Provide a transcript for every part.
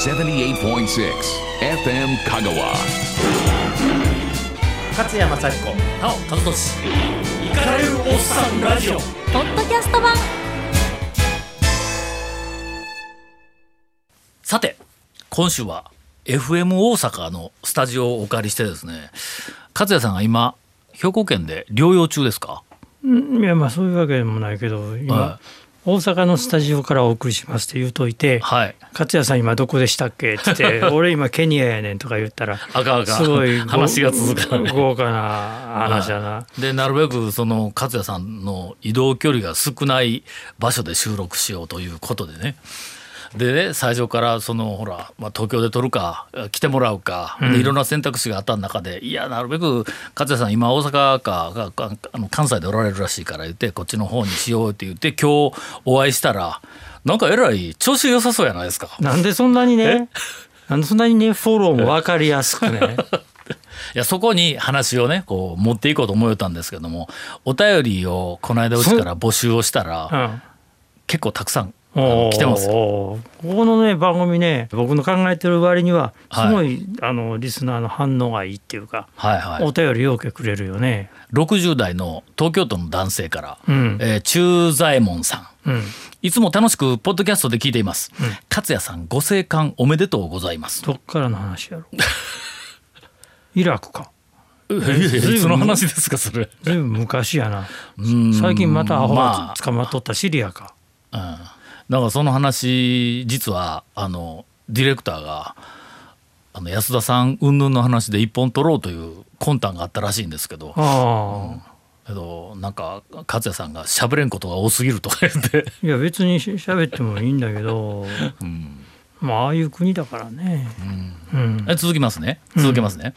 78.6 FM Kagawa. 勝山幸子なお和俊。イカれるおっさんラジオ。ポッドキャスト版。さて今週は FM 大阪のスタジオをお借りしてですね勝也さんが今兵庫県で療養中ですか？いやまあそういうわけでもないけど今、は大阪のスタジオからお送りしますって言うといてはい「勝也さん今どこでしたっけ?」って言って「俺今ケニアやねん」とか言ったらあかんあかんすごいご話が続かない。豪華な話だな。でなるべくその勝也さんの移動距離が少ない場所で収録しようということでねでね最初からそのほら、まあ、東京で撮るか来てもらうか、でいろんな選択肢があった中でいやなるべく勝也さん今大阪かかかあの関西でおられるらしいから言ってこっちの方にしようって言って今日お会いしたらなんかえらい調子良さそうやないですか。なんでそんなにねなんでそんなにねフォローも分かりやすくね。いやそこに話をねこう持っていこうと思ったんですけどもお便りをこの間うちから募集をしたらうん。結構たくさん来てます。ここのね番組ね僕の考えてる割にはすはい。ごい、あのリスナーの反応がいいっていうか、はいはい。お、便りようけくれるよね。60代の東京都の男性から、うん。えー中左衛門さん。うん、いつも楽しくポッドキャストで聞いています、勝也さんご生還おめでとうございます。どっからの話やろ？イラクか。えいつの話ですかそれ。ずいぶん昔やな。うん最近またアホまがあ。捕まっとったシリアか、うん、だからその話実はあのディレクターがあの安田さん云々の話で一本取ろうという魂胆があったらしいんですけどああ。けどなんか勝也さんが喋れんことが多すぎると。か言って、いや別にし喋ってもいいんだけど うん。まあああいう国だからね。うん。え続きますね。続けますね、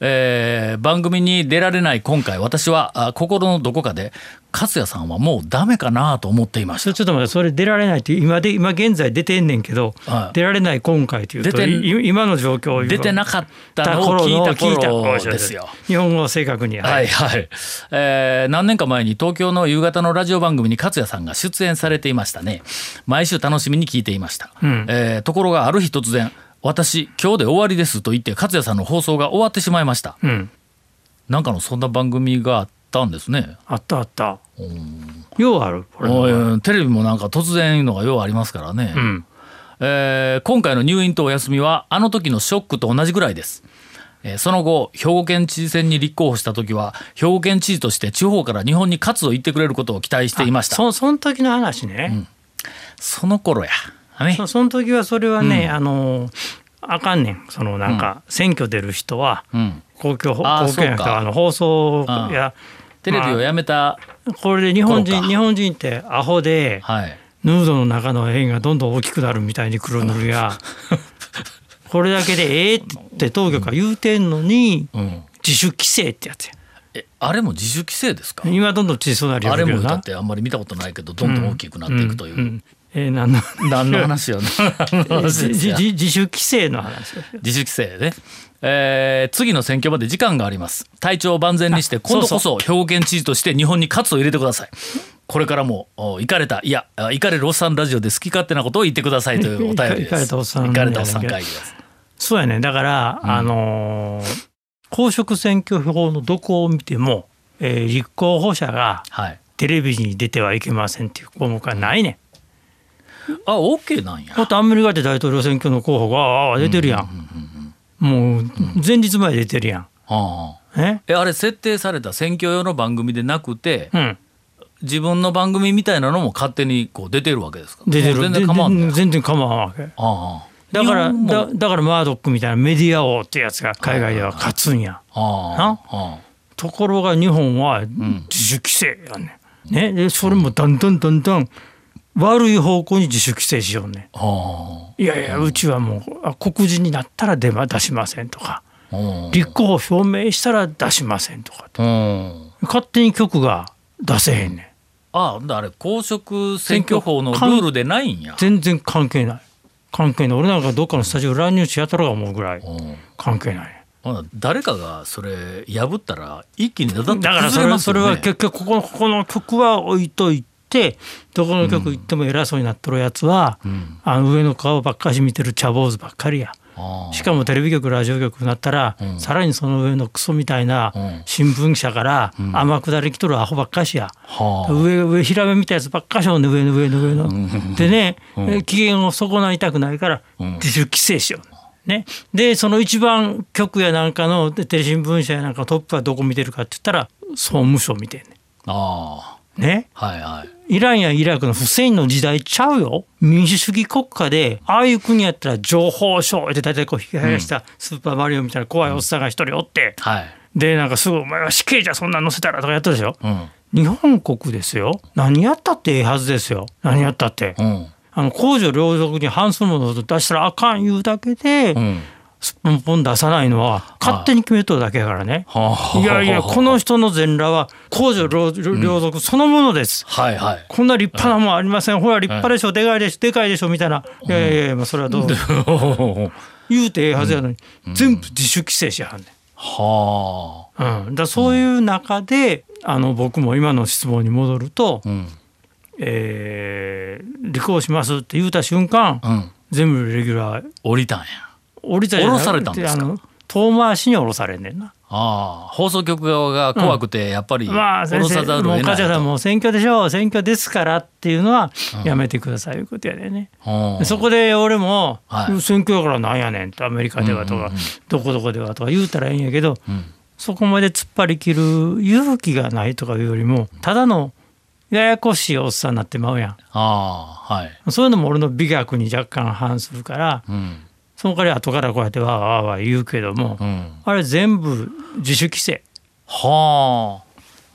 えー番組に出られない今回私はあ心のどこかで勝也さんはもうダメかなと思っていました。ちょっと待ってそれ出られないって今で今現在出てんねんけど、はい。出られない今回というと今の状況出てなかったのを聞いた頃ですよ。日本語を正確に。はい。はい、えー何年か前に東京の夕方のラジオ番組に勝也さんが出演されていましたね。毎週楽しみに聞いていました、ん。えーところがある日突然「私今日で終わりです」と言って勝也さんの放送が終わってしまいました。うん。なんかのそんな番組があったんですね。あったあった。ようあるこれテレビもなんか突然いうのがようありますからね、うん。えー今回の入院とお休みはあの時のショックと同じぐらいです。えーその後兵庫県知事選に立候補した時は兵庫県知事として地方から日本に活を言ってくれることを期待していました。そそその時の話ね、の頃や。ね。そその時はそれはね、あのあかんねん。そのなんか選挙出る人はうん、公共公あー共あの放送やテレビをやめた、これで日本人日本人ってアホではい。ヌードの中の円がどんどん大きくなるみたいに黒塗るや。これだけでええって当局が言うてんのにうん、自主規制ってやつや。えあれも自主規制ですか？今どんどん小さくなりやあれもだってあんまり見たことないけどどんどん大きくなっていくという、んんえー、何の何の話や 何の話ですや自自自主規制の話。自主規制ね、えー次の選挙まで時間があります。体調を万全にしてあ今度こそそ兵庫県知事として日本に勝つを入れてください。これからもお行かれたいやあ行かれるおっさんラジオで好き勝手なことを言ってくださいという お便りです。行かれたおっさん行かれたおっさん会議です。そうやね。だから、あのー公職選挙法のどこを見ても、えー立候補者がはい。テレビに出てはいけませんっていう項目はないねん。あ OK なんや。だってアメリカで大統領選挙の候補がああ出てるやん,、もう前日前出てるやん。ああ。え？えあれ設定された選挙用の番組でなくてうん、自分の番組みたいなのも勝手にこう出てるわけですか？出てる。全然構わん全然構わんわけ。ああ。だからだだからマードックみたいなメディア王ってやつが海外では勝つんや。ところが日本は自主規制やねん、ね？でそれもだんだんだんだん悪い方向に自主規制しようね。あいやいやうちはもうあ黒人になったら出ま出しませんとか。立候補表明したら出しませんとか。うん。勝手に局が出せへんねん。あああれ公職選挙法のルールでないんや。全然関係ない。関係ない。俺なんかどっかのスタジオ乱入しやったらが思うぐらいうん。関係ない。ほな誰かがそれ破ったら一気にだだっとだからそれはそれ崩れますよねは結局ここのここの曲は置いといってどこの局行っても偉そうになっとるやつは、あの上の顔ばっかし見てる茶坊主ばっかりや。あしかもテレビ局ラジオ局になったら、さらにその上のクソみたいな新聞社から天下り来とるアホばっかしや。はあ。上上平目みたいなやつばっかしょんね上の上の上の。でね、え機嫌を損ないたくないから自主規制しよう。ね、でその一番局やなんかのテレ新聞社やなんかのトップはどこ見てるかって言ったら総務省見てんねあん。ね。あはいはい。イランやイラクのフセインの時代ちゃうよ。民主主義国家でああいう国やったら情報省って大体こう引き生やしたスーパーマリオみたいな怖いおっさんが一人おって、はい。でなんかすぐ「お前は死刑じゃそんなん載せたら」とかやったでしょ。うん。日本国ですよ。何やったってええはずですよ。何やったって、うん。あの公序良俗に反するものを出したらあかん言うだけで、うんすっぽん出さないのは勝手に決めとるだけやからね、はあ。いやいやこの人の全裸は公序良良俗そのものです、はいはい。こんな立派なもんありません、ほら立派でしょ、でかいでしょ。でかいでしょ。みたいな、いやいやいやまあそれはどう？言うてええはずやのに、全部自主規制しはんねん。はうん、だそういう中で、あの僕も今の質問に戻ると、あうん。えー立候補しますって言うた瞬間、うん。全部レギュラー降りたんや降りたじゃ降ろされたんですか？遠回しに降ろされんねんな。ああ放送局側が怖くてやっぱりまあ降ろさ先生もうざるを得ないと。梶田さんもう選挙でしょ選挙ですからっていうのはやめてくださいいうことやでね。うん。そこで俺も、はい。選挙やからなんやねんってアメリカではとか、どこどこではとか言うたらええんやけど、そこまで突っ張り切る勇気がないとかいうよりもただのややこしいおっさんになってまうやん。ああはい。そういうのも俺の美学に若干反するから、うんその代わり後からこうやってわーわーわー言うけども、うん。あれ全部自主規制。は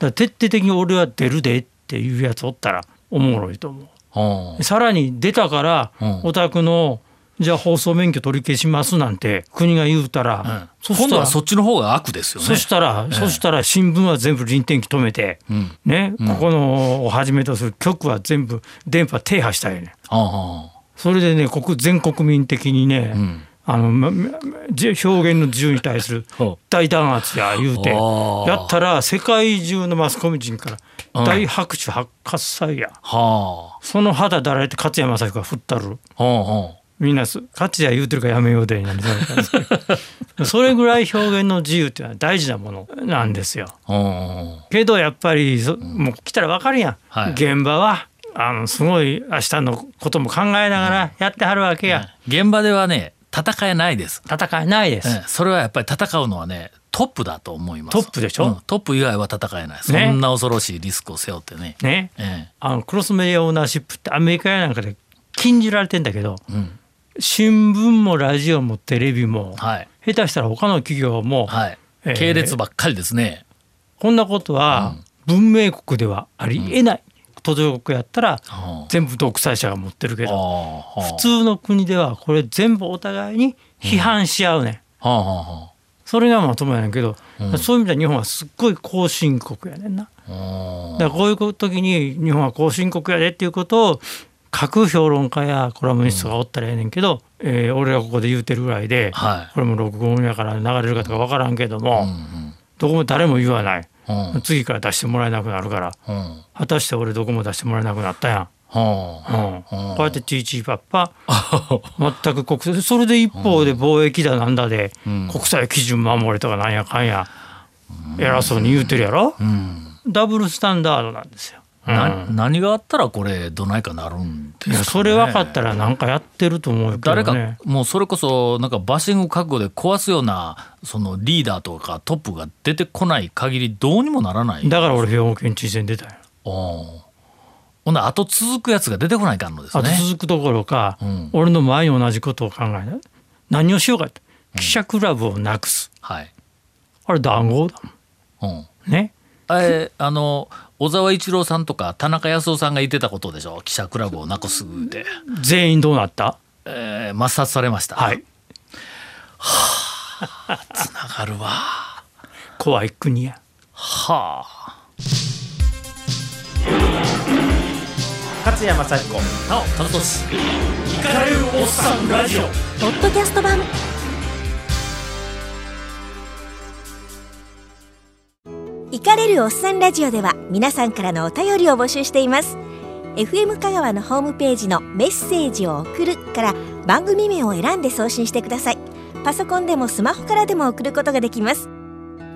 だから徹底的に俺は出るでっていうやつおったらおもろいと思う。あ。うんさらに出たからうん。お宅のじゃあ放送免許取り消しますなんて国が言うたら、そしたら今度はそっちの方が悪ですよね。そしたら、そしたら新聞は全部臨転機止めて、うん。ね、ここのをはじめとする局は全部電波停波したよね。あそれでね国全国民的にね、ん。あの表現の自由に対する大弾圧や言うてやったら世界中のマスコミ人から大拍手喝采や、あ。はその肌だられて勝谷正彦が振ったる。みんなす勝谷言うてるからやめようでになり それぐらい表現の自由っていうのは大事なものなんですよ。けどやっぱりそもう来たら分かるやん、はい。現場はあのすごい明日のことも考えながらやってはるわけや、現場ではね戦えないです。戦いないです、ええそれはやっぱり戦うのはねトップだと思います。トップでしょ？うん。トップ以外は戦えない。そんな恐ろしいリスクを背負ってね。ね。えあのクロスメディアオーナーシップってアメリカやなんかで禁じられてんだけどえうん。新聞もラジオもテレビもはい。下手したら他の企業も、はい。ええ系列ばっかりですね。こんなことは文明国ではありえない、途上国やったらあ。全部独裁者が持ってるけあどは普通の国ではこれ全部お互いに批判し合うねん。それがまともやねんけど、そういう意味では日本はすっごい後進国やねんな。あだからこういう時に日本は後進国やでっていうことを各評論家やコラムニストがおったらええねんけど、えー俺がここで言うてるぐらいで、はい。これも録音やから流れるかとか分からんけども、うん。どこも誰も言わない、うん。次から出してもらえなくなるから。うん。うん果たして俺どこも出してもらえなくなったやん。はうん、こうやってチーチーパッパ。全く国際それで一方で貿易だなんだで、国際基準守れとかなんやかんや偉そうに言うてるやろ、ダブルスタンダードなんですよ。な何があったらこれどないかなるんですか、ね、それ分かったらなんかやってると思うけど誰ねかもうそれこそなんかバッシング覚悟で壊すようなそのリーダーとかトップが出てこない限りどうにもならない。だから俺兵庫県知事選出たんよ。ほんなら後続くやつが出てこないかんのですあとね。続くどころか、ん。俺の前に同じことを考えた何をしようかって記者クラブをなくす。はい。あれ談合だうん。もん。ね。えあの小沢一郎さんとか田中康夫さんが言ってたことでしょ？記者クラブをなくすって、全員どうなった？えー、抹殺されました。はい。つながるわ。怖い国や。はあ。勝山幸子なお田中氏イカれるおっさんラジオ。ポッドキャスト版イカれるおっさんラジオでは皆さんからのお便りを募集しています。FM 香川のホームページのメッセージを送るから番組名を選んで送信してください。パソコンでもスマホからでも送ることができます。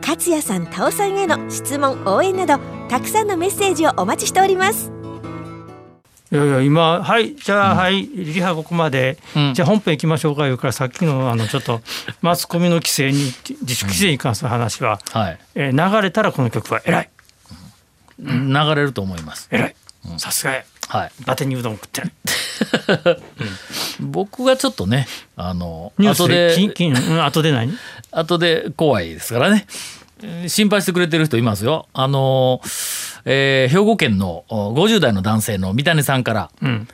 勝也さん、田尾さんへの質問、応援などたくさんのメッセージをお待ちしております。いやいや今はいじゃあ、はいリハここまで、うん。じゃあ本編行きましょうかいうからさっきのあのちょっと マスコミの規制に自主規制に関する話は、はい。えー流れたらこの曲は偉い。流れると思います。偉い。さすが。やはい。伊達にうどん食ってる。僕がちょっとねあのニュース後で金で後で何後で怖いですからね。えー心配してくれてる人いますよ。あの、えー兵庫県のお50代の男性の三谷さんから、うん。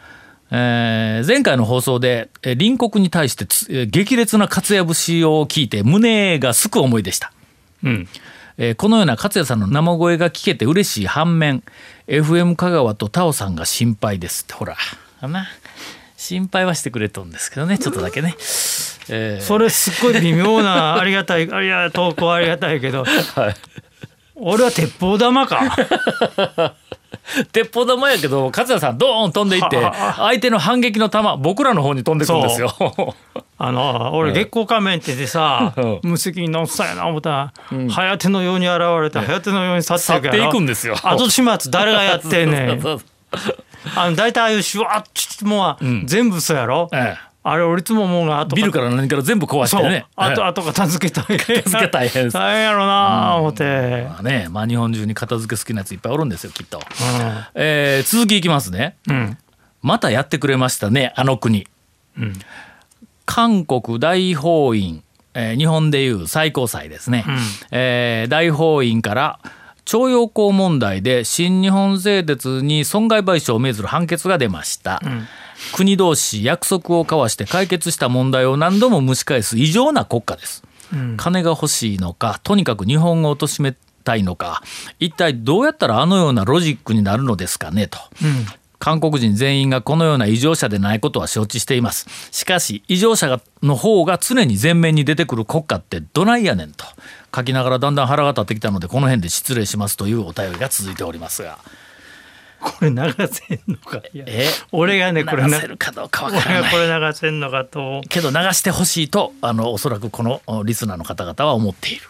えー前回の放送でえー隣国に対して激烈な勝谷節を聞いて胸がすく思いでした。うん。えーこのような勝谷さんの生声が聞けて嬉しい反面 FM 香川とタオさんが心配ですって。ほら。あな心配はしてくれとんですけどねちょっとだけね、えーそれすっごい微妙な ありがたいありが投稿ありがたいけど、俺は鉄砲玉か。鉄砲玉やけど勝谷さんドーン飛んでいって相手の反撃の弾僕らの方に飛んでくるんですよ。あの俺月光仮面ってでさうん。無責任なおっさんやな思ったら早手のように現れて早手のように去っていくんですよ。後始末誰がやってんねんあの大体ああいうシュワッチもはん。全部そうやろ、えあれ俺いつも思うがビルから何から全部壊してね。あとえあと片付け大変片付け大変です大変やろな思って、えまあねまあ、日本中に片付け好きなやついっぱいおるんですよきっと。えー続きいきますね。うん。またやってくれましたねあの国。韓国大法院、えー日本でいう最高裁ですね、えー大法院から徴用工問題で新日本製鉄に損害賠償を命ずる判決が出ました、国同士約束を交わして解決した問題を何度も蒸し返す異常な国家です、金が欲しいのかとにかく日本語を貶めたいのか一体どうやったらあのようなロジックになるのですかねと、韓国人全員がこのような異常者でないことは承知しています。しかし異常者がの方が常に前面に出てくる国家ってどないやねんと。書きながらだんだん腹が立ってきたのでこの辺で失礼しますというお便りが続いておりますが。これ流せんのかえ？俺がねこれ流なせるかどうかわ俺からない。がこれ流せんのかと。けど流してほしいとあのおそらくこのおリスナーの方々は思っている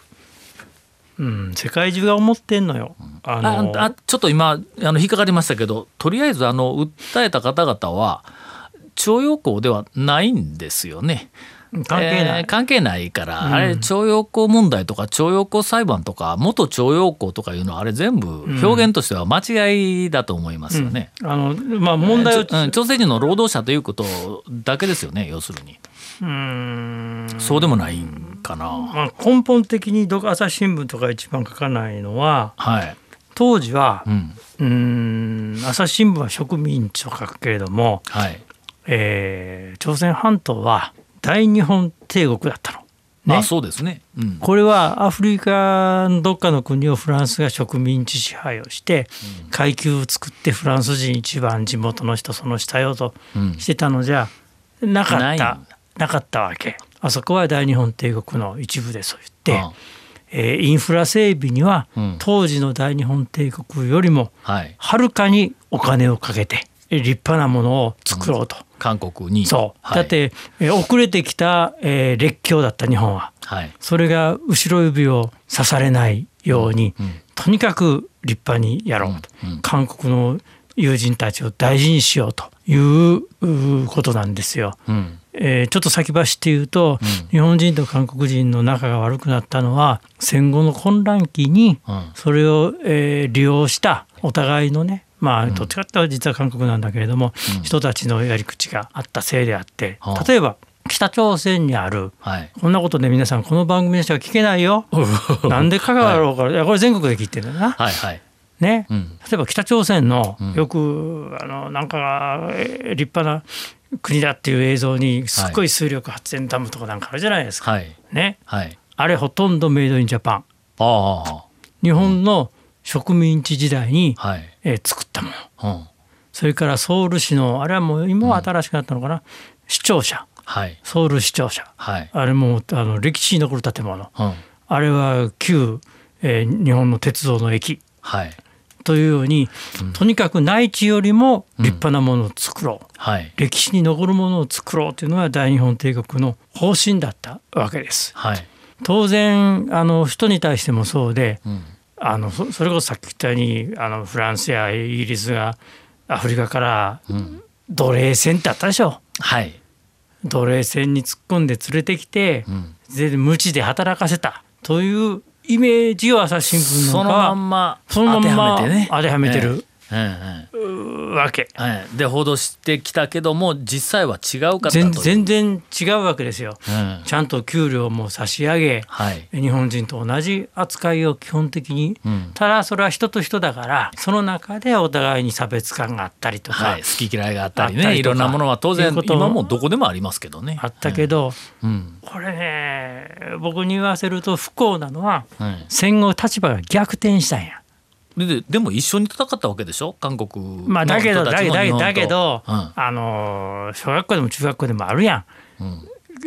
うん、世界中が思ってんのよ。ああのあちょっと今あの引っかかりましたけどとりあえずあの訴えた方々は徴用工ではないんですよね。関係ないえー関係ないから、あれ徴用工問題とか徴用工裁判とか元徴用工とかいうのはあれ全部表現としては間違いだと思いますよね。あのまあ問題をちょうん朝鮮人の労働者ということだけですよね要するに。うーんそうでもないんかな。まあ、根本的にど朝日新聞とか一番書かないのははい。当時はうん。うーん朝日新聞は植民地と書くけれども、はい。えー朝鮮半島は大日本帝国だったの。ね。あ、そうですね。うん。これはアフリカのどっかの国をフランスが植民地支配をして階級を作ってフランス人一番地元の人その下よとうん。してたのじゃなかった。だなかったわけ。あそこは大日本帝国の一部でそう言ってあ、えーインフラ整備にはうん。当時の大日本帝国よりもはるかにお金をかけてえー立派なものを作ろうと。韓国に。そう、はいだっ、て、えー遅れてきた、えー列強だった日本ははい。それが後ろ指を刺されないように、うんとにかく立派にやろうと、うんうん韓国の友人たちを大事にしようといううことなんですよ。うん。えーちょっと先走って言うと、日本人と韓国人の仲が悪くなったのは戦後の混乱期にうんそれを、えー利用したお互いのねまあどっちかっていうと実は韓国なんだけれども、人たちのやり口があったせいであってはあ例えば北朝鮮にあるはい。こんなことで皆さんこの番組の人は聞けないよ。なんで香川だろう？から、い、やこれ全国で聞いてるんだな。はいはい。ね、うん例えば北朝鮮のんよくあのなんかえー立派な国だっていう映像にすっごい水力発電ダムとかなんかあるじゃないですか。はい。ね、はい。あれほとんどメイドインジャパン。ああ。日本の植民地時代に、はい。えー作ったもの。うん。それからソウル市のあれはもう今は新しくなったのかな、市庁舎はい。ソウル市庁舎はい。あれもあの歴史に残る建物うん。あれは旧、えー日本の鉄道の駅はい。というように、とにかく内地よりも立派なものを作ろう、はい歴史に残るものを作ろうというのが大日本帝国の方針だったわけです。はい当然あの人に対してもそうで、んあのそそれこそさっき言ったようにあのフランスやイギリスがアフリカから奴隷船ってあったでしょ。はい。奴隷船に突っ込んで連れてきて、全然無知で働かせたというイメージを朝日新聞そのまのがん。まそのまんま当てはめてね当てはめてるわけ。はい、で報道してきたけども実際は違うかったという全全然違うわけですよ。うん。ちゃん。と給料も差し上げ、はい日本人と同じ扱いを基本的に、ん。ただそれは人と人だからその中でお互いに差別感があったりとか、はい、好き嫌いがあったりねいろん。なものは当然今もどこでもありますけどねあったけど、うん。これね僕に言わせると不幸なのは戦後立場が逆転したん。や。でででも一緒に戦ったわけでしょ？韓国のまあだけどだけどだけどうん。あの小学校でも中学校でもあるやん。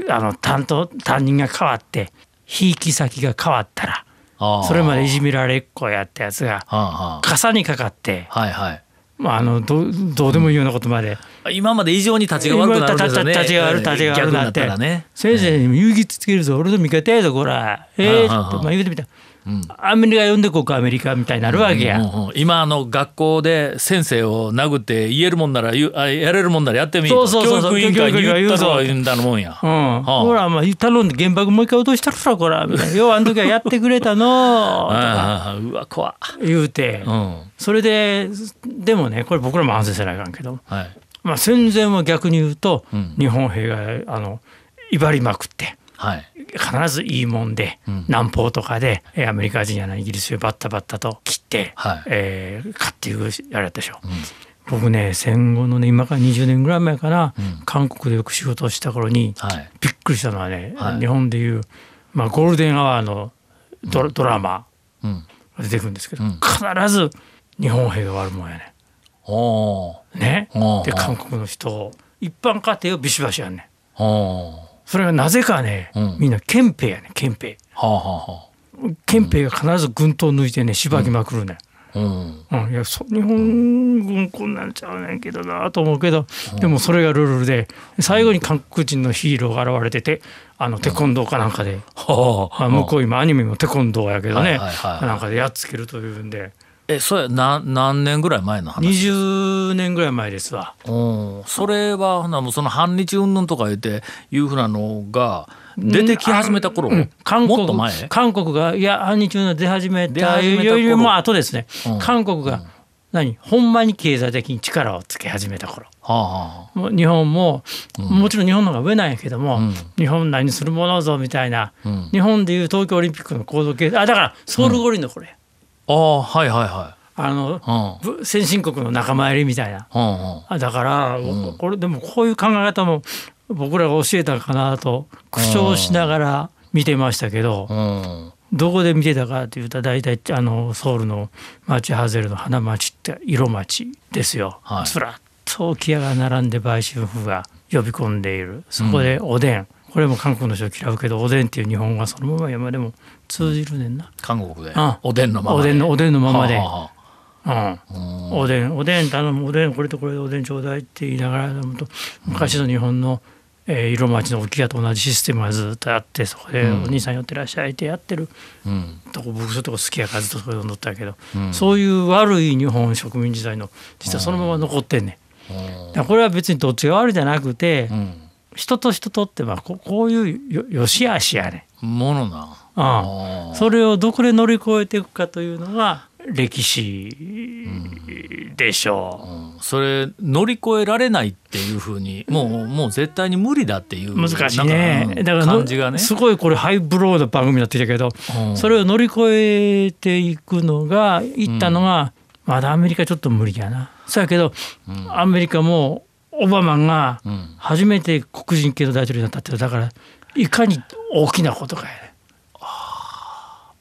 あの担当担任が変わってひいき先が変わったらそれまでいじめられっ子やったやつが傘にかかって、あはいはい。まあ、あのどうどうでもいいようなことまで、今まで以上に立ちが悪くなるんですよね。立ちが悪い立ちが悪くなって。先生にも勇気つけるぞ。俺の味方やぞこら。ええー、ってまあ言うてみた。ら、アメリカ呼んでこうかアメリカみたいになるわけや、うんうん今あの学校で先生を殴って言えるもんならやれるもんならやってみそうそうそうそう。教育委員会に言ったのは言うんだのもん。や、ほらまあ頼んで原爆もう一回落としたるさこらみたいな「ようあの時はやってくれたの」とかああうわ怖っ言うて、うん。それででもねこれ僕らも反省せないかんけど、はい。まあ、戦前は逆に言うと、ん。日本兵があの威張りまくって。はい。必ずいいもんで、南方とかでえーアメリカ人やなイギリスでバッタバッタと切って、はい。えー勝つっていうあれでしょ、僕ね戦後のね今から20年ぐらい前かな、韓国でよく仕事をした頃に、はい。びっくりしたのはね、はい。日本でいう、まあ、ゴールデンアワーのドラ,、ドラマうん。が出てくるんですけど、ん。必ず日本兵が悪もん。やね。ねで韓国の人を一般家庭をビシバシやんねんそれがなぜかね、うん。みんな憲兵やねん憲兵。はあは憲兵が必ず軍刀抜いてねしばきまくるね。ん、あはあうん。うん、いやそ日本軍こんなんちゃうねんけどなと思うけどでもそれがルールで最後に韓国人のヒーローが現れててあのテコンドーかなんかで、はあ。まあ、向こう今アニメもテコンドーやけどね、なんかでやっつけるというんでえそれな何年ぐらい前の話20年ぐらい前ですわ。うん。それはほなもうその反日云々とか言っていうふうなのが出てき始めた頃、うん韓国もっと前？韓国がいや反日運動出始め出た始めた頃。よりも後ですね、うん。韓国が何？ほんまに経済的に力をつけ始めた頃。はあはもう日本も、もちろん日本の方が上なんやけども、うん。日本何するものぞみたいな、うん。日本でいう東京オリンピックの行動経済あだからソウル五輪のこれ、ああはいはいはあのいうん。ぶ先進国の仲間入りみたいな。うんうん。あだから、これでもこういう考え方も僕らが教えたかなと苦笑しながら見てましたけど、うん。どこで見てたかというと大体あのソウルの町ハゼルの花町って色町ですよ。はい。ずらっと置き屋が並んで売春婦が呼び込んでいる。そこでおでん、これも韓国の人嫌うけどおでんっていう日本語がそのまま今でも通じるねんな。韓国で。あおでんのままおでんのおでんのままで。おでんおでん頼む。おでんこれとこれでおでんちょうだいって言いながら飲むと昔の日本の、えー色町の置き屋と同じシステムがずっとあってそこで「お兄さん寄ってらっしゃい」ってやってる。うん。とこ僕そういうとこ好きやからずっとそこで飲んどったけど、そういう悪い日本植民時代の実はそのまま残ってんねん。だこれは別にどっちが悪いじゃなくて、うん人と人とってまあここういうよよしあしやね。ん。ものな。ああ。それをどこで乗り越えていくかというのが歴史でしょう。それ乗り越えられないっていうふうにもうもう絶対に無理だっていう難しいね。だからの感じがね。すごいこれハイブローな番組になってきたけど、うん。それを乗り越えていくのがいったのが、まだアメリカちょっと無理やな。そうやけど、アメリカもオバマがん初めて黒人系の大統領になったってだからいかに大きなことかやね。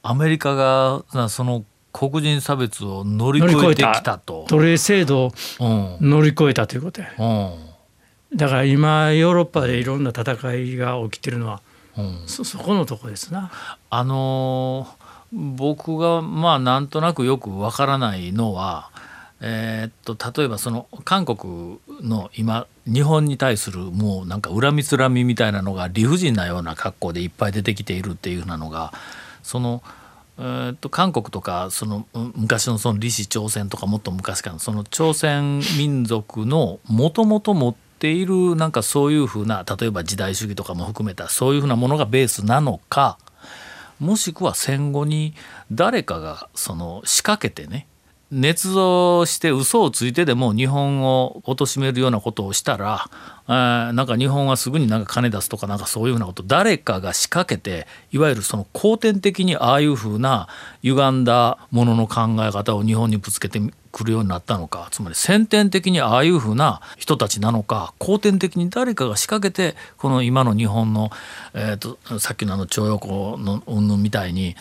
アメリカがなその黒人差別を乗り越えてきたと。奴隷制度をうん乗り越えたということやね。うんだから今ヨーロッパでいろんな戦いが起きてるのはうんそそこのとこですな。あのー僕がまあなんとなくよくわからないのは、えーっと例えばその韓国の今日本に対するもうなんか恨みつらみみたいなのが理不尽なような格好でいっぱい出てきているっていうふうなのがその。えーっと韓国とかその昔のその李氏朝鮮とかもっと昔からのその朝鮮民族のもともと持っているなんかそういうふうな例えば時代主義とかも含めたそういうふうなものがベースなのかもしくは戦後に誰かがその仕掛けてね捏造して嘘をついてでも日本を貶めるようなことをしたら、えーなんか日本はすぐになんか金出すとかなんかそういうふうなこと誰かが仕掛けていわゆるその後天的にああいうふうな歪んだものの考え方を日本にぶつけてくるようになったのかつまり先天的にああいうふうな人たちなのか後天的に誰かが仕掛けてこの今の日本の、えー、とさっきのあの徴用工の云々みたいに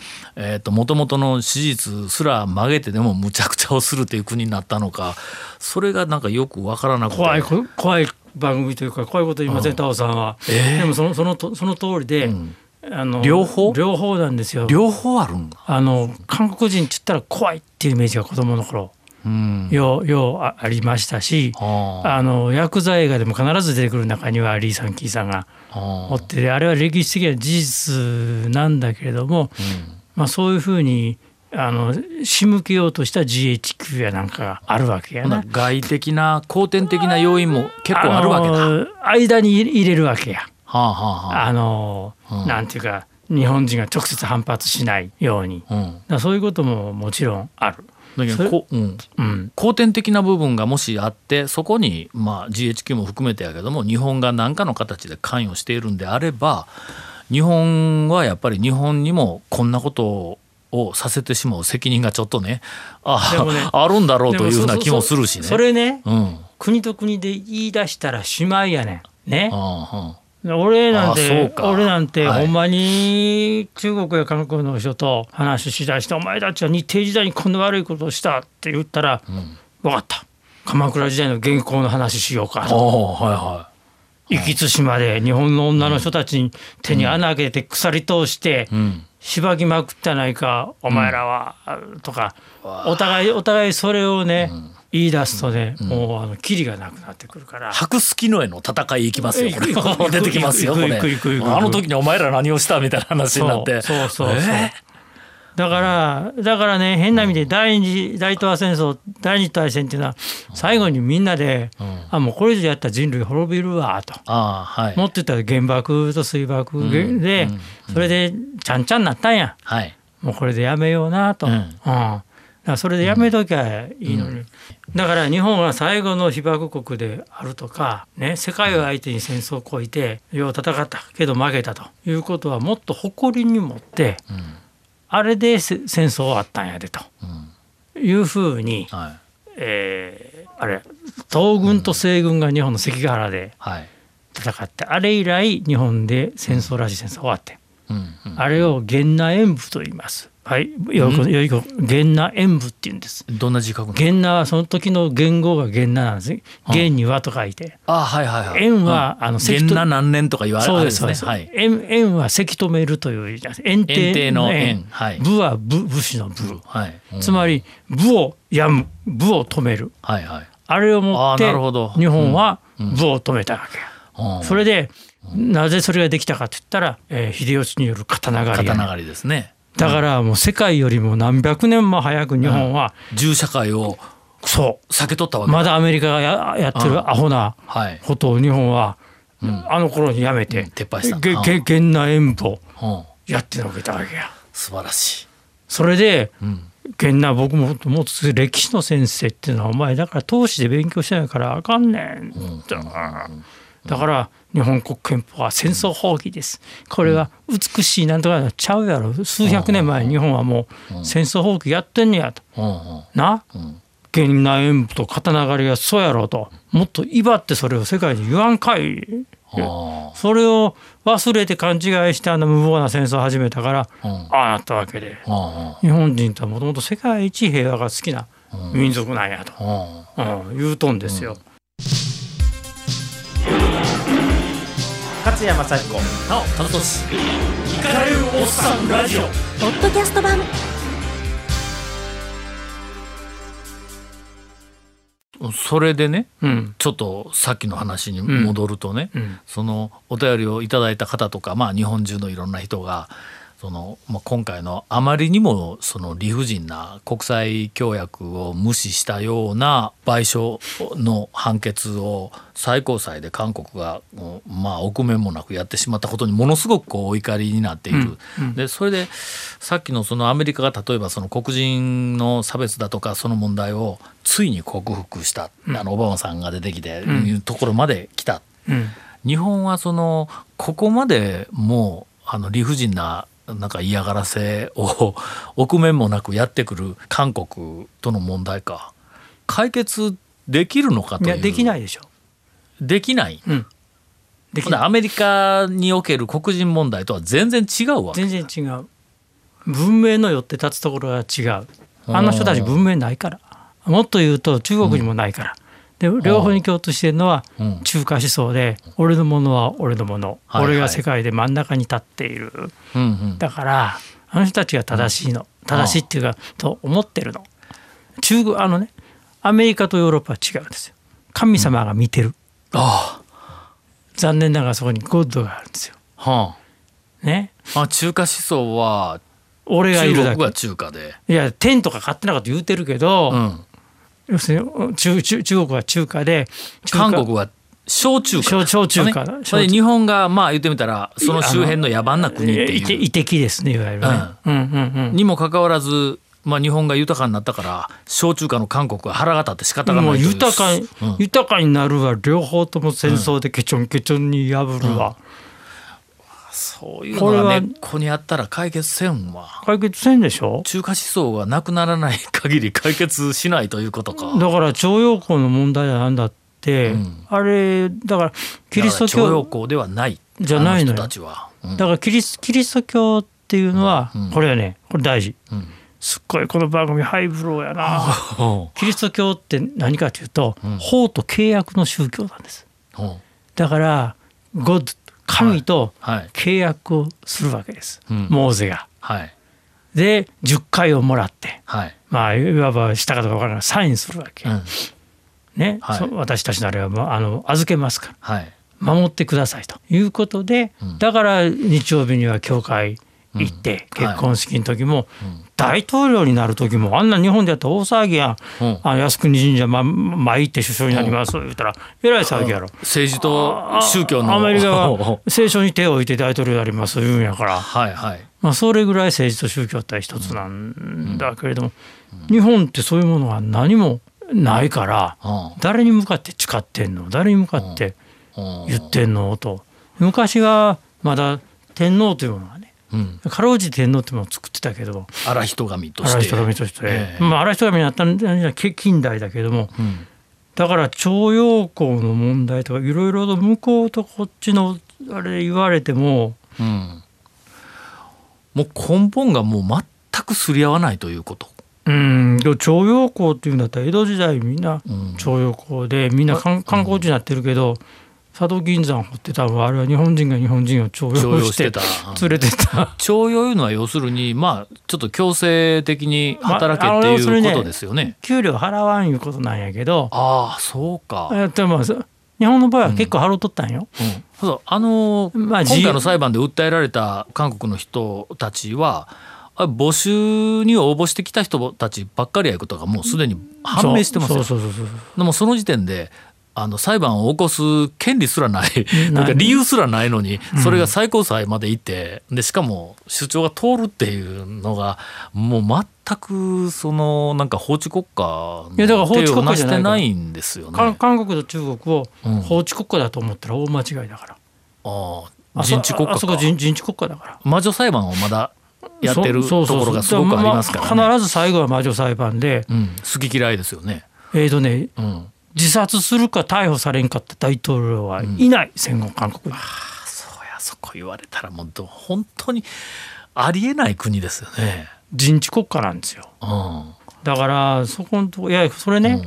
もともとの史実すら曲げてでもむちゃくちゃをするという国になったのかそれがなんかよくわからなくて。怖いこ怖い番組というか怖いこと言いません、タオさんは、でもそのそのとその通りで、あの両方？両方なんですよ。両方あるんだ。あの韓国人って言ったら怖いっていうイメージが子供の頃。うんようようあありましたしあのヤクザ映画でも必ず出てくる中にはリーさんキーさんがあおってであれは歴史的な事実なんだけれども、まあ、そういうふうにあの仕向けようとした GHQ やなんかがあるわけやほなな。外的な後天的な要因も結構あるわけだ。間に入れるわけや。あはあはあの、うんなんていうか日本人が直接反発しないように。あ。うん。そういうことももちろんある。だけどこう、うん、うん、後天的な部分がもしあってそこに、まあ、GHQ も含めてやけども日本が何かの形で関与しているんであれば日本はやっぱり日本にもこんなことをさせてしまう責任がちょっとねあねあるんだろうというふうな気もするしね。それねうん国と国で言い出したらしまいやねん。ね。あ俺なんあそうてか。俺なんてはい。ほんまに中国や韓国の人と話しだして「お前たちは日帝時代にこんな悪いことをした」って言ったら「分かった。鎌倉時代の原稿の話しようか」あと。はいは壱岐対馬で日本の女の人たちに手に穴開けて鎖通してい。うんしばきまくったないかお前らはとかお互いお互いそれをね言い出すとねもうあのキリがなくなってくるから。白スキノへの戦い行きますよこれ。出てきますよこれ。あの時にお前ら何をしたみたいな話になって。そうそうそうえだからだからね変な意味で第二次大東亜戦争第二次大戦っていうのは最後にみんなで、あもうこれ以上やったら人類滅びるわと。はい。もっと言ったら原爆と水爆で、それでちゃんちゃんなったんや。はい。もうこれでやめようなと、ううん。それでやめときゃいいのに、だから日本は最後の被爆国であるとか、ね、世界を相手に戦争をこいてよう戦ったけど負けたということはもっと誇りに持って、あれでせ戦争終わったんやでと、いうふうに、はいえーあれ東軍と西軍が日本の関ヶ原ではい戦ってあれ以来日本で戦争らしい戦争終わって。あれを源那演武と言います。はい、よくよい子源那演武って言うんです。どんな字書くの？源那はその時の元号が源那なんですね。元に和と書いて。あはいはいはい。円はうん。あの石元那何年とか言われそうるですそうです。はい。円円はせき止めるという。円円帝帝のの円円。はい。武は武武士の武。はい。うん。つまり武をやむ武を止める。はいはい。あれをもほど。日本は武を止めたわけそれでなぜそれができたかと言ったら、えー秀吉による刀狩り刀狩りですねだからもう世界よりも何百年も早く日本は、銃社会をそ避け取ったわうけまだアメリカがややってるアホなはい。ことを日本は、あの頃にやめて、撤廃した。げうん。げ源那演武をうん。やってのけたわけや。素晴らしい。それでうん。源那僕ももっと歴史の先生っていうのはお前だから投資で勉強してないからあかんねんってだから日本国憲法は戦争放棄です。これは美しいなんとかちゃうやろ。数百年前に日本はもう戦争放棄やってんねやと。な？源那演武と刀狩りがそうやろうと。もっと威張ってそれを世界に言わんかい。あそれを忘れて勘違いしてあの無謀な戦争を始めたからうん。ああなったわけで。あ日本人とはもともと世界一平和が好きな民族なんやと、うん。うん、言うとんですよ。勝勝山幸子なお田中俊イカれるおっさんラジオ。ポッドキャスト版。それでねうん。ちょっとさっきの話に戻るとね、うん。そのお便りをいただいた方とか、まあ、日本中のいろんな人がその、まあ、今回のあまりにもその理不尽な国際協約を無視したような賠償の判決を最高裁で韓国がまあ臆面もなくやってしまったことにものすごくこうお怒りになっている。でそれでさっきのそのアメリカが例えばその黒人の差別だとかその問題をついに克服した、あのオバマさんが出てきて、いうところまで来た。うん。日本はそのここまでもうあの理不尽ななんか嫌がらせを 臆面もなくやってくる韓国との問題か。解決できるのかという。いやできないでしょ。できない。うん。できない。アメリカにおける黒人問題とは全然違うわけ。全然違う。文明の寄って立つところが違う。あの人たち文明ないから。もっと言うと中国にもないから、で両方に共通しているのはうん。中華思想で俺のものは俺のもの、俺が世界で真ん中に立っている。だからあの人たちが正しいの。正しいっていうかと思ってるの。中国あのねアメリカとヨーロッパは違うんですよ。神様が見てる、あ残念ながらそこにゴッドがあるんですよ。あ。はね。ああ中華思想は俺がいるだけ。中国が中華で。いや天とか勝手なこと言うてるけど、うん要するに中中中国は中華で韓国は小中華。小小中華。日本がまあ言ってみたらその周辺の野蛮な国。っていう遺跡ですねいわゆるね、うん、うんうんにもかかわらず、まあ、日本が豊かになったから小中華の韓国は腹が立って仕方がなもい豊かに、うん。豊かになるわ。両方とも戦争でケチョンケチョンに破るわ、そういうのが根っこにあったら解決せんわ。解決せんでしょ？中華思想がなくならない限り解決しないということか。だから徴用工の問題なんだって、うん。あれだからキリストだから徴用教工ではない。じゃないのよ。うん。だからキリスキリスト教っていうのは、うん。これはねこれ大事。うん。すっごいこの番組ハイブローやな。キリスト教って何かというと、うん。法と契約の宗教なんです。う。んだからゴッド神とはい。契約をするわけです、うん。モーゼが。はい。で10回をもらって。はい、まあいわばしたかどうか分からないサインするわけ、うん。ね、はい。そ私たちのあれはもうあの預けますから。はい。守ってくださいと。いうことで、うん。だから日曜日には教会行って、うん。結婚式の時も、ん大統領になる時もあんな日本でやったら大騒ぎやん、うん。あ靖国神社ま参って首相になります言ったらえらい騒ぎやろ。政治と宗教のアメリカは聖書に手を置いて大統領になります言うんやから、はいはい。まあ、それぐらい政治と宗教って一つなんだけれども、日本ってそういうものが何もないから、うん。誰に向かって誓ってんの？誰に向かってうん。言ってんの？と。昔はまだ天皇というものがねうん。かろうじて天皇というものを作ってたけど。荒人神として。荒人神として、ええ。まあ荒人神になったんじゃけ近代だけども。うん。だから徴用工の問題とかいろいろと向こうとこっちのあれ言われても。うん、もう根本がもう全くすり合わないということ。うん。徴用工っていうんだったら江戸時代みんなうん。徴用工でみんな観観光地になってるけど佐渡金山掘ってたのはあれは日本人が日本人を徴徴用しててた。連れてた。徴用いうのは要するにまあちょっと強制的に働けっていうことですよね。給料払わんいうことなんやけどああそうか。えっとま日本の場合は結構払うとったんよ。うんそうあのまあ今回の裁判で訴えられた韓国の人たちはあ募集に応募してきた人たちばっかりやいうことがもうすでに判明してますよ。でもその時点であの裁判を起こす権利すらないなんか理由すらないのにそれが最高裁まで行ってでしかも主張が通るっていうのがもう全くそのなんか法治国家のいやだから法治国家じゃないから手を成してないんですよね。か韓国と中国をうん法治国家だと思ったら大間違いだから。あああそ人治国家あそこか人人治国家だから。魔女裁判をまだやってるところがすごくありますからね。まあ必ず最後は魔女裁判で、うん、好き嫌いですよね。えーとね、うん、自殺するか逮捕されんかった大統領はいない、戦後韓国に。そうやそこ言われたらもうど本当にありえない国ですよね。人治国家なんですよ。うんだからそこのとこいやそれね、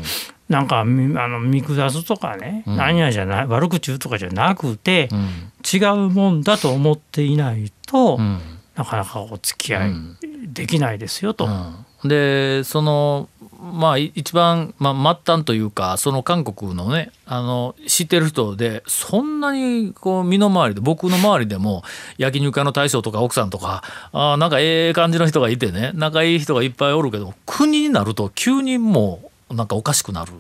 なんかみあの見下すとかね、うん何やじゃない悪口言うとかじゃなくて、うん違うもんだと思っていないと、うんなかなかお付き合いできないですよと。うんでそのまあい一番、まあ、末端というかその韓国のねあの知ってる人でそんなにこう身の回りで僕の周りでも焼肉屋の大将とか奥さんとかあーなんかええ感じの人がいてね仲いい人がいっぱいおるけど国になると急にもうなんかおかしくなる。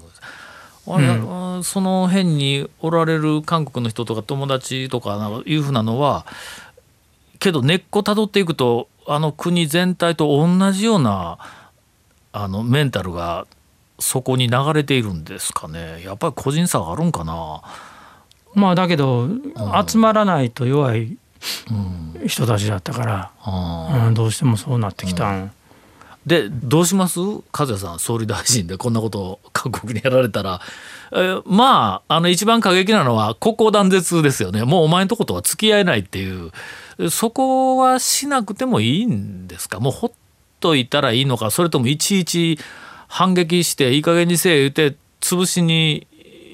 あれあその辺におられる韓国の人とか友達とかなんかいうふうなのはけど根っこたどっていくとあの国全体と同じようなあのメンタルがそこに流れているんですかね。やっぱり個人差があるんかな。まあだけど集まらないと弱いうん。人たちだったから、あうん、どうしてもそうなってきたん。でどうします？和也さん総理大臣でこんなことを韓国にやられたら、えーまああの一番過激なのは国交断絶ですよね。もうお前のとことは付き合えないっていう。そこはしなくてもいいんですか？もうほっといたらいいのかそれともいちいち反撃していい加減にせえ言って潰しに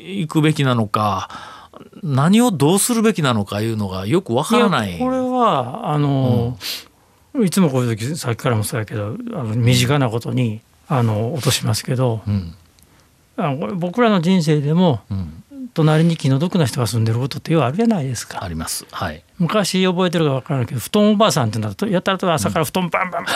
行くべきなのか何をどうするべきなのかいうのがよくわからない。やこれはあの、いつもこういう時さっきからもそうやけどあの身近なことにあの落としますけど、うん。あの僕らの人生でもうん、隣に気の毒な人が住んでることってようあるじゃないですか。あります。はい。昔覚えてるか分からないけど布団おばあさんってなるとやったらと朝から布団バンバンバン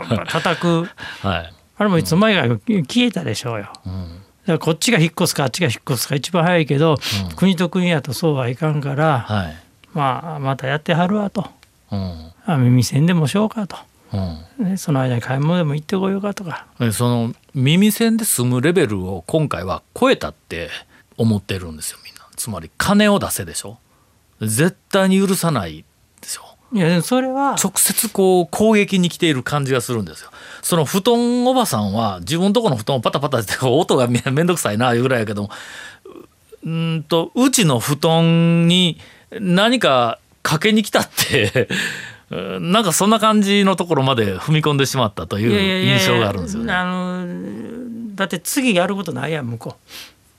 バンバンバン叩くはい。あれもいつの間にか消えたでしょうよ。うんだからこっちが引っ越すかあっちが引っ越すか一番早いけど、国と国やとそうはいかんから、はい。まあまたやってはるわとうんあ耳栓でもしようかと、うんね、その間に買い物でも行ってこようかとかでその耳栓で済むレベルを今回は超えたって思ってるんですよみんな。つまり金を出せでしょ？絶対に許さないでしょ？いやそれは直接こう攻撃に来ている感じがするんですよ。その布団おばさんは自分とこの布団をパタパタして音がめめんどくさいないうぐらいやけどうーんとうちの布団に何かかけに来たってうん なんかそんな感じのところまで踏み込んでしまったといいやいやいうや印象があるんですよね。あのだって次やることないやん向こう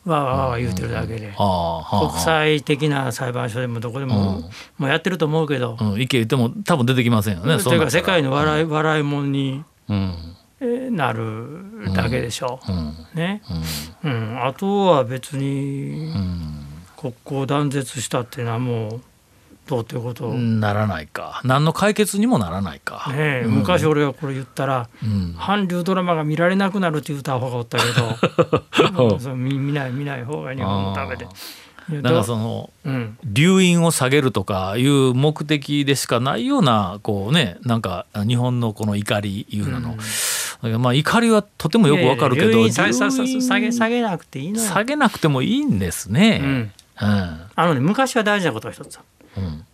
わーわーわー言うてるだけで。国際的な裁判所でもどこでも、もうやってると思うけど、うん、意見言っても多分出てきませんよね。というか世界のい。笑い笑いもんになるだけでしょ。う、ん。ね、うん、あとは別にうん。国交断絶したっていうのはもうどうということ。ならないか。何の解決にもならないか。え昔俺がこれ言ったら、うん。韓流ドラマが見られなくなるって言った方がおったけど そう見見ない見ない方が日本のためで。なんかどそのうん。留飲を下げるとかいう目的でしかないようなこうねなんか日本のこの怒りいうなの、まあ怒りはとてもよくわかるけど下げ下げなくていいのよ。下げなくてもいいんですね。うん。うん。あのね昔は大事なことが一つ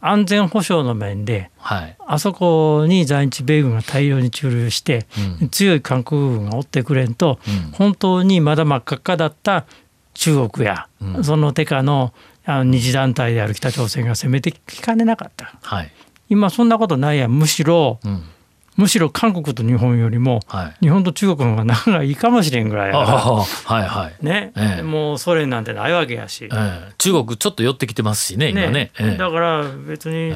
安全保障の面ではい。あそこに在日米軍が大量に駐留して、うん。強い韓国軍が追ってくれんと、うん。本当にまだ真っ赤っかだった中国や、うん。その手下のあの二次団体である北朝鮮が攻めてきかねなかった。はい。今そんなことないやん。むしろうんむしろ韓国と日本よりもはい。日本と中国の方が仲がいいかもしれんぐらいはいはい。らね、ええ。もうソ連なんてないわけやし、ええ。中国ちょっと寄ってきてますしね今ね。ええ。だから別に、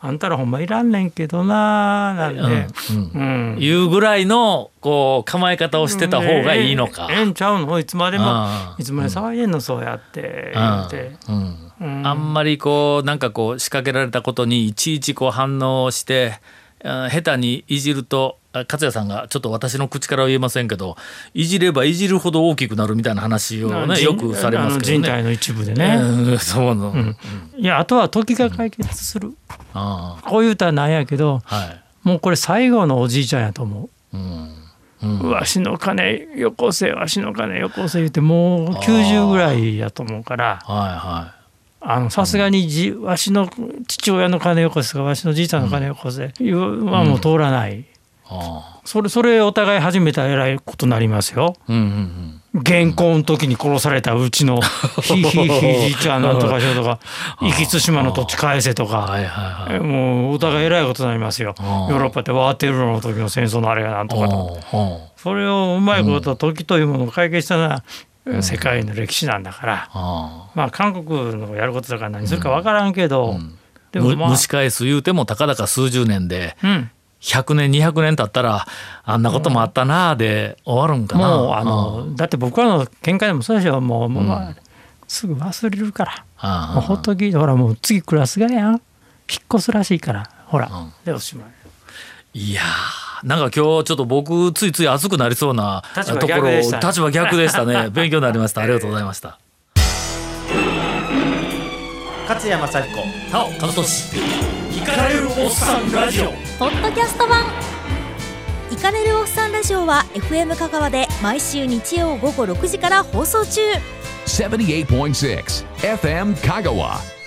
あんたらほんまいらんねんけどななんで、うん。うん。いうぐらいのこう構え方をしてた方がいいのか。ええ。ええんちゃうの？いつまでも。いつまで騒いでんの？そうやって。言うて、うん。うん。あんまりこうなんかこう仕掛けられたことにいちいちこう反応してあ下手にいじるとあ勝也さんがちょっと私の口からは言えませんけどいじればいじるほど大きくなるみたいな話をね人よくされますけどね。人体の一部でね、うんそうなの、いやあとは時が解決する、あこういう歌はなんやけどあはい、もうこれ最後のおじいちゃんやと思う。ん。う、わしの金よこせわしの金よこせ言ってもう90ぐらいやと思うから。はいはあのさすがにじわしの父親の金よこせとかわしのじいちゃんの金よこせいうはもう通らない、いあそれそれお互い始めたらえらいことになりますよ。あうんうん。現行の時に殺されたうちのひいひいひいじいちゃんなんとかしようとか 壱岐対馬の土地返せとかもうお互いえらいことになりますよ。ヨーロッパってワーテルロの時の戦争のあれがなんとかとそれをうまいこと時というものを解決したのは世界の歴史なんだから、あまあ韓国のやることだから何するかわからんけど、であむもまあ。蒸し返す言うてもたかだか数十年でうん、100年200年経ったらあんなこともあったなあで終わるんかな。もうあのだって僕らの見解でもそうでしょ。もう、もうまあすぐ忘れるから。もうほっときほらもう次クラスがやん。引っ越すらしいから。ほら、でおしまい。いやーなんか今日ちょっと僕ついつい熱くなりそうな立場ところ逆でした立場逆でしたね。勉強になりました。ありがとうございました。勝山幸子。なお和俊聞かれるおっさんラジオポッドキャスト版。イカれるおっさんラジオは FM 香川で毎週日曜午後6時から放送中。78.6 FM Kagawa.